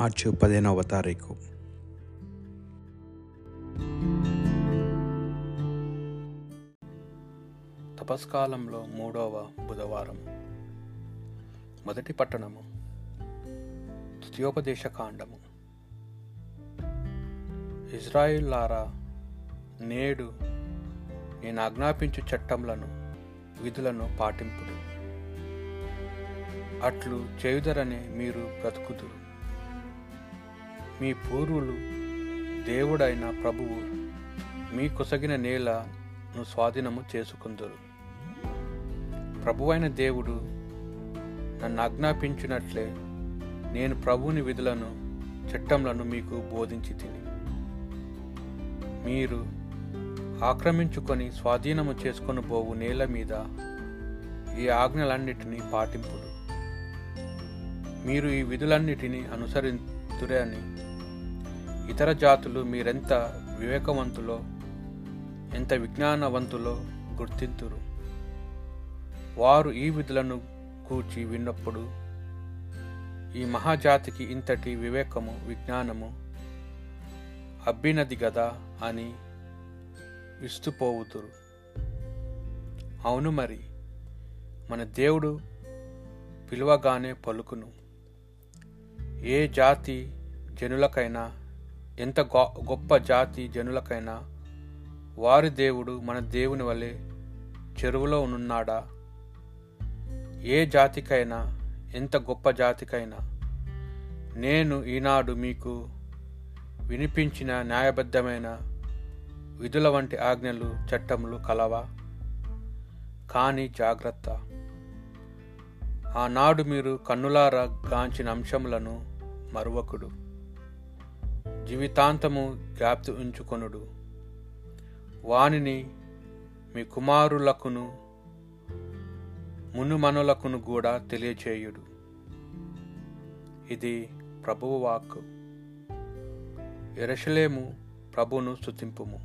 మార్చి పదిహేనవ తారీఖు. తపస్కాలంలో మూడవ బుధవారం. మొదటి పట్టణము. ద్వితీయోపదేశ కాండము. ఇజ్రాయిల్లారా నేడు నేను ఆజ్ఞాపించు చట్టంలను విధులను పాటింపుడు. అట్లు చేయుదరని మీరు బ్రతుకుదురు. మీ పూర్వులు దేవుడైన ప్రభువు మీ కొసగిన నేలను స్వాధీనము చేసుకుందరు. ప్రభువైన దేవుడు నన్ను ఆజ్ఞాపించినట్లే నేను ప్రభువుని విధులను చట్టంలను మీకు బోధించి తిని. మీరు ఆక్రమించుకొని స్వాధీనము చేసుకొని పోవు నేల మీద ఈ ఆజ్ఞలన్నిటినీ పాటింపుడు. మీరు ఈ విధులన్నిటినీ అనుసరించురే అని ఇతర జాతులు మీరెంత వివేకవంతులో ఎంత విజ్ఞానవంతులో గుర్తింతురు? వారు ఈ విధులను కూర్చి విన్నప్పుడు ఈ మహాజాతికి ఇంతటి వివేకము విజ్ఞానము అబ్బినది గదా అని విస్తుపోవుతురు. అవును మరి మన దేవుడు పిలువగానే పలుకును ఏ జాతి జనులకైనా ఎంత గొప్ప జాతి జనులకైనా వారి దేవుడు మన దేవుని వలె చెరువులో ఉన్నాడా ఏ జాతికైనా ఎంత గొప్ప జాతికైనా నేను ఈనాడు మీకు వినిపించిన న్యాయబద్ధమైన విధుల వంటి ఆజ్ఞలు చట్టములు కలవా? కానీ జాగ్రత్త. ఆనాడు మీరు కన్నులారా గాంచిన అంశములను మరువకుడు. జీవితాంతము జ్ఞాప్తి ఉంచుకొనుడు. వానిని మీ కుమారులకును మునుమనులకును కూడా తెలియచేయుడు. ఇది ప్రభువు వాక్కు. ఎరషలేము ప్రభును స్థుతింపుము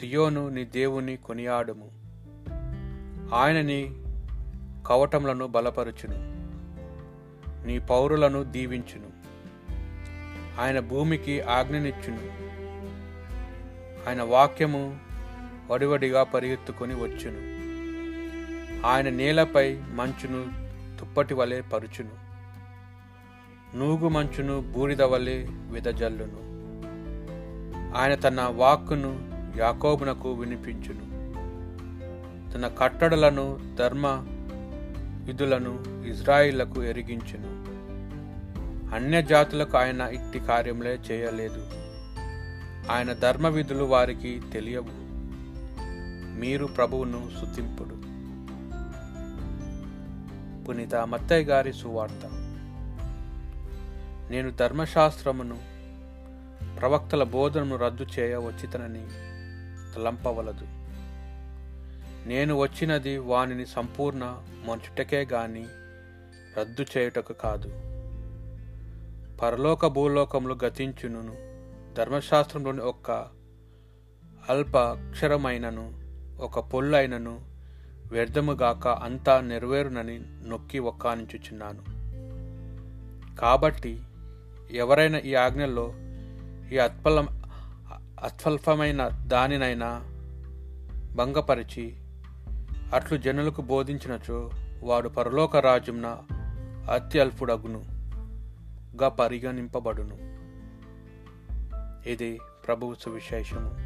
సియోను నీ దేవుని కొనియాడుము. ఆయనని కవటములను బలపరుచును. నీ పౌరులను దీవించును. ఆయన భూమికి ఆజ్ఞనిచ్చును. ఆయన వాక్యము వడివడిగా పరిగెత్తుకొని వచ్చును. ఆయన నేలపై మంచును తుప్పటి వలె పరుచును. నూగు మంచును బూడిద వలె విదజల్లును. ఆయన తన వాక్కును యాకోబునకు వినిపించును. తన కట్టడలను ధర్మ విధులను ఇజ్రాయిళ్ళకు ఎరిగించును. అన్య జాతులకు ఆయన ఇట్టి కార్యములే చేయలేదు. ఆయన ధర్మ విధులు వారికి తెలియవు. మీరు ప్రభువును శుతింపుడు పునీత మత్తయ్య గారి సువార్త. నేను ధర్మశాస్త్రమును ప్రవక్తల బోధనను రద్దు చేయ వచ్చితనని తలంపవలదు నేను వచ్చినది వానిని సంపూర్ణ మంచుటకే గాని రద్దు చేయుటకు కాదు. పరలోక భూలోకములు గతించును ధర్మశాస్త్రంలోని ఒక్క అల్ప అక్షరమైనను ఒక పొల్లు అయినను వ్యర్థముగాక అంతా నెరవేరునని నొక్కి ఒక్కానించుచున్నాను. కాబట్టి ఎవరైనా ఈ ఆజ్ఞల్లో ఈ అత్పల అత్వల్పమైన దానినైనా భంగపరిచి అట్లు జనులకు బోధించినచో వాడు పరలోక రాజ్యంన అత్యల్పుడగును. గా పరిగణింపబడును. ఇది ప్రభువు సువిశేషము.